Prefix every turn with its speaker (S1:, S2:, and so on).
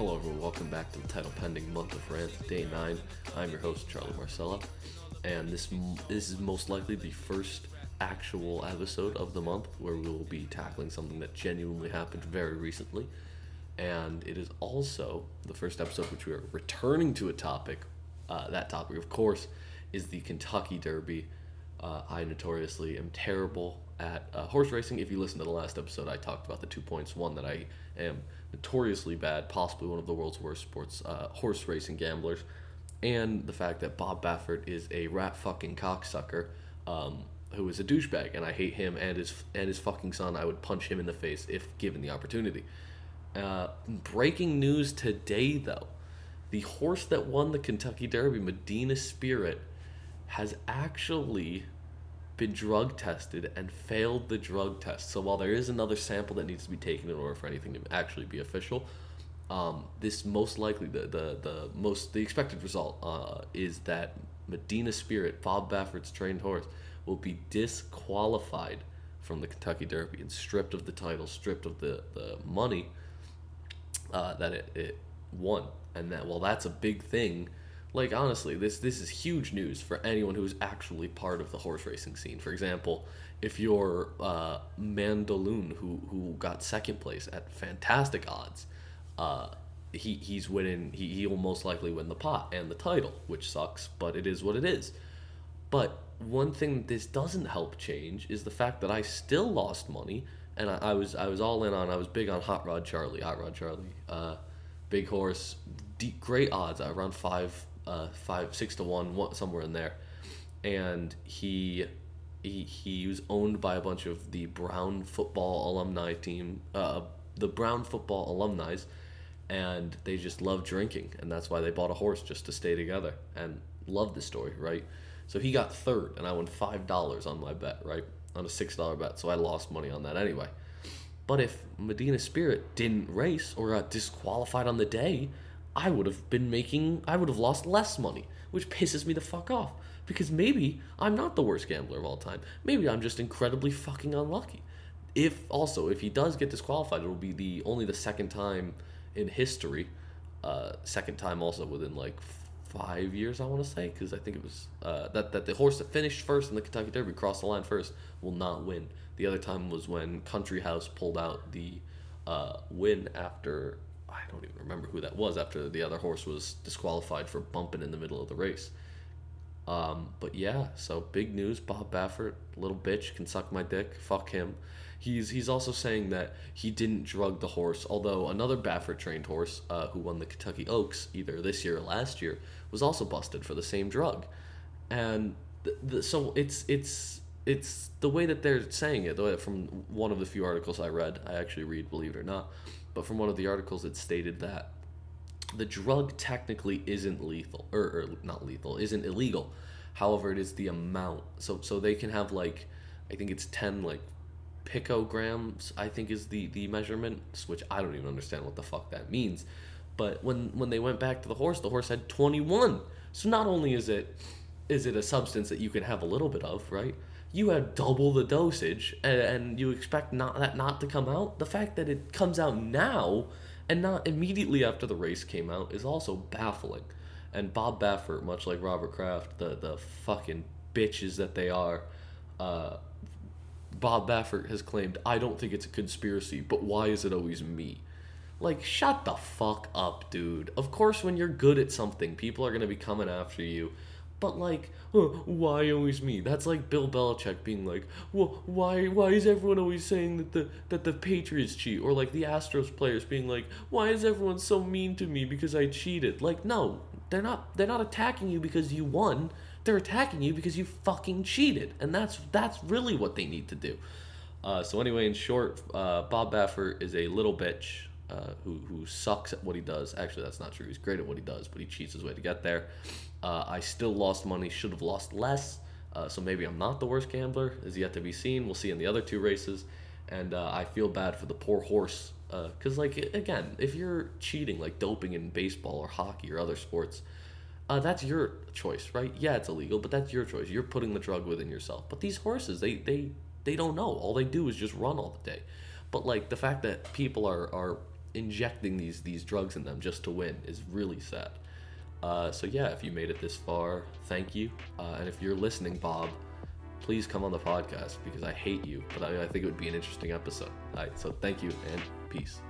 S1: Hello, everyone. Welcome back to the title pending month of rant, day nine. I'm your host, Charlie Marcella, and this this is most likely the first actual episode of the month where we will be tackling something that genuinely happened very recently, and it is also the first episode which we are returning to a topic. Uh, that topic, of course, is the Kentucky Derby. Uh, I notoriously am terrible at uh, horse racing. If you listen to the last episode, I talked about the two points. One, that I am notoriously bad, possibly one of the world's worst sports uh, horse racing gamblers, and the fact that Bob Baffert is a rat fucking cocksucker um, who is a douchebag, and I hate him and his and his fucking son. I would punch him in the face if given the opportunity. Uh, breaking news today, though. The horse that won the Kentucky Derby, Medina Spirit, has actually been drug tested and failed the drug test. So while there is another sample that needs to be taken in order for anything to actually be official, um, this most likely the, the, the most the expected result uh, is that Medina Spirit, Bob Baffert's trained horse, will be disqualified from the Kentucky Derby and stripped of the title, stripped of the, the money uh, that it, it won. And that well that's a big thing like honestly, this this is huge news for anyone who's actually part of the horse racing scene. For example, if you're uh, Mandaloun, who who got second place at fantastic odds, uh, he he's winning. He he will most likely win the pot and the title, which sucks, but it is what it is. But one thing this doesn't help change is the fact that I still lost money, and I, I was I was all in on. I was big on Hot Rod Charlie. Hot Rod Charlie, uh, big horse, deep, great odds around five uh, five, six to one, somewhere in there, and he he he was owned by a bunch of the Brown football alumni team, uh, the Brown football alumni, and they just love drinking, and that's why they bought a horse just to stay together, and love the story, right? So he got third, and I won five dollars on my bet, right, on a six dollar bet, so I lost money on that anyway. But if Medina Spirit didn't race or got disqualified on the day, I would have been making, I would have lost less money, which pisses me the fuck off. Because maybe I'm not the worst gambler of all time. Maybe I'm just incredibly fucking unlucky. If also, if he does get disqualified, it will be the only the second time in history, uh, second time also within like five years, I want to say, because I think it was uh, that that the horse that finished first in the Kentucky Derby, crossed the line first, will not win. The other time was when Country House pulled out the uh, win after I don't even remember who that was after the other horse was disqualified for bumping in the middle of the race. Um, but yeah, so big news. Bob Baffert, little bitch, can suck my dick. Fuck him. He's he's also saying that he didn't drug the horse, although another Baffert trained horse uh, who won the Kentucky Oaks either this year or last year was also busted for the same drug, and th- so it's it's it's the way that they're saying it. From one of the few articles I read, I actually read, believe it or not, but from one of the articles it stated that the drug technically isn't lethal or, or not lethal isn't illegal. However it is the amount. So so they can have like i think it's 10 like picograms i think is the the measurements which i don't even understand what the fuck that means. But when when they went back to the horse the horse had 21 so not only is it is it a substance that you can have a little bit of right you have double the dosage and, and you expect not that not to come out. The fact that it comes out now and not immediately after the race came out is also baffling. And bob baffert much like robert kraft the, the fucking bitches that they are uh, bob baffert has claimed i don't think it's a conspiracy but why is it always me? Like shut the fuck up dude. Of course when you're good at something people are going to be coming after you but like, why always me? That's like Bill Belichick being like, well, why why is everyone always saying that the that the Patriots cheat? Or like the Astros players being like, why is everyone so mean to me because I cheated? Like, no, they're not they're not attacking you because you won. They're attacking you because you fucking cheated, and that's that's really what they need to do. Uh, so anyway, in short, uh, Bob Baffert is a little bitch uh, who who sucks at what he does. Actually, that's not true. He's great at what he does, but he cheats his way to get there. Uh, I still lost money. Should have lost less. Uh, so maybe I'm not the worst gambler. Is yet to be seen. We'll see in the other two races. And uh, I feel bad for the poor horse. Because, uh, like, again, if you're cheating, like doping in baseball or hockey or other sports, uh, that's your choice, right? Yeah, it's illegal, but that's your choice. You're putting the drug within yourself. But these horses, they, they, they don't know. All they do is just run all the day. But, like, the fact that people are, are injecting these these drugs in them just to win is really sad. Uh, so yeah, if you made it this far, thank you. Uh, and if you're listening, Bob, please come on the podcast because I hate you, but I, I think it would be an interesting episode. All right, so thank you and peace.